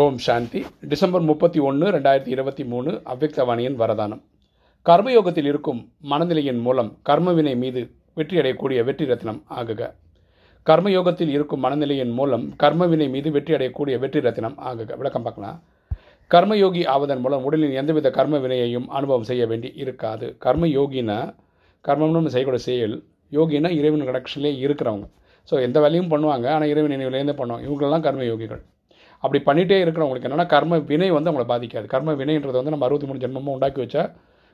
ஓம் சாந்தி. December முப்பத்தி ஒன்று ரெண்டாயிரத்தி இருபத்தி மூணு அவ்வக்தவாணியின் வரதானம். கர்மயோகத்தில் இருக்கும் மனநிலையின் மூலம் கர்மவினை மீது வெற்றியடையக்கூடிய வெற்றி ரத்னம் ஆகுக. கர்மயோகத்தில் இருக்கும் மனநிலையின் மூலம் கர்மவினை மீது வெற்றியடையக்கூடிய வெற்றி ரத்னம் ஆகுக. விளக்கம் பார்க்கலாம். கர்மயோகி ஆவதன் மூலம் உடலின் எந்தவித கர்ம வினையையும் அனுபவம் செய்ய வேண்டி இருக்காது. கர்ம யோகினா கர்மம்னு செய்யக்கூடிய செயல் யோகினா இறைவன் கனெக்ஷன்லேயே இருக்கிறவங்க. ஸோ எந்த வேலையும் பண்ணுவாங்க ஆனால் இறைவன் நினைவுலேருந்தே பண்ணுவாங்க இவங்களெல்லாம் கர்ம யோகிகள் அப்படி பண்ணிகிட்டே இருக்கிறவங்களுக்கு என்னென்னா கர்ம வினை வந்து அவங்கள பாதிக்காது. கர்ம வினைன்றது வந்து நம்ம அறுபத்தி மூணு ஜென்மமும் உண்டாக்கி வச்ச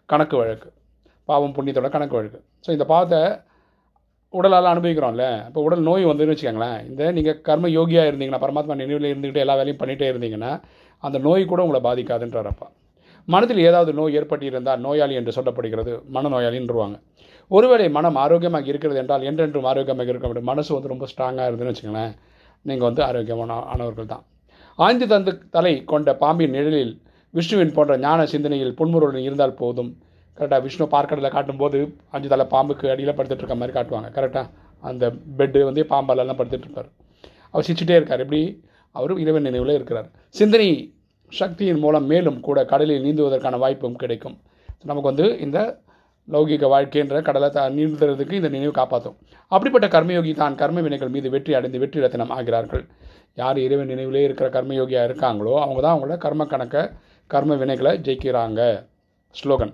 கணக்கு வழக்கு. பாவம் புண்ணியத்தோட கணக்கு வழக்கு. ஸோ இந்த பாவத்தை உடலால் அனுபவிக்கிறோம்ல இப்போ உடல் நோய் வந்துன்னு வச்சுக்கோங்களேன் இந்த நீங்கள் கர்ம யோகியாக இருந்தீங்கன்னா பரமாத்மா நினைவில் இருந்துக்கிட்டு எல்லா வேலையும் பண்ணிகிட்டே இருந்தீங்கன்னா அந்த நோய் கூட உங்களை பாதிக்காதுன்றப்பா மனதில் ஏதாவது நோய் ஏற்பட்டிருந்தால் நோயாளி என்று சொல்லப்படுகிறது மனநோயாளின்றுவாங்க ஒருவேளை மனம் ஆரோக்கியமாக இருக்கிறது என்றால் என்றென்றும் ஆரோக்கியமாக இருக்க முடியும் மனசு வந்து ரொம்ப ஸ்ட்ராங்காக இருந்துன்னு வச்சுக்கோங்களேன் நீங்கள் வந்து ஆரோக்கியமான ஆனவர்கள் தான். ஆய்ந்து தந்து தலை கொண்ட பாம்பின் நிழலில் விஷ்ணுவின் போன்ற ஞான சிந்தனையில் புன்முருடன் இருந்தால் போதும். கரெக்டாக விஷ்ணு பார்க்கடலில் காட்டும்போது அஞ்சு தலை பாம்புக்கு அடியில் படுத்துட்டு இருக்க மாதிரி காட்டுவாங்க. கரெக்டாக அந்த பெட்டு வந்து பாம்பாலெல்லாம் படுத்துட்டு இருப்பார். அவர் சிரிச்சுட்டே இருக்கார். எப்படி? அவரும் இறைவன் நினைவில் இருக்கிறார். சிந்தனை சக்தியின் மூலம் மேலும் கூட கடலில் நீந்துவதற்கான வாய்ப்பும் கிடைக்கும். நமக்கு வந்து இந்த லௌகிக வாழ்க்கைன்ற கடலை த நீந்துறதுக்கு இந்த நினைவு காப்பாற்றும் அப்படிப்பட்ட கர்மயோகி தான் கர்ம வினைகள் மீது வெற்றி அடைந்து வெற்றி ரத்தினம் ஆகிறார்கள். யார் இறைவன் நினைவிலே இருக்கிற கர்மயோகியாக இருக்காங்களோ அவங்க தான் அவங்கள கர்ம கணக்கை கர்ம வினைகளை ஜெயிக்கிறாங்க. ஸ்லோகன்.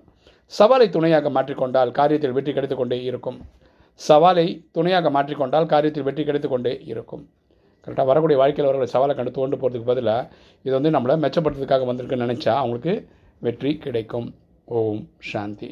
சவாலை துணையாக மாற்றிக்கொண்டால் காரியத்தில் வெற்றி கிடைத்து கொண்டே இருக்கும். சவாலை துணையாக மாற்றிக்கொண்டால் காரியத்தில் வெற்றி கிடைத்து கொண்டே இருக்கும். கரெக்டாக வரக்கூடிய வாழ்க்கையில் வரக்கூடிய சவாலை கண்டு தோண்டு போகிறதுக்கு பதிலாக இது வந்து நம்மளை மெச்சப்படுத்துறதுக்காக வந்திருக்குன்னு நினச்சா அவங்களுக்கு வெற்றி கிடைக்கும். ஓம் சாந்தி.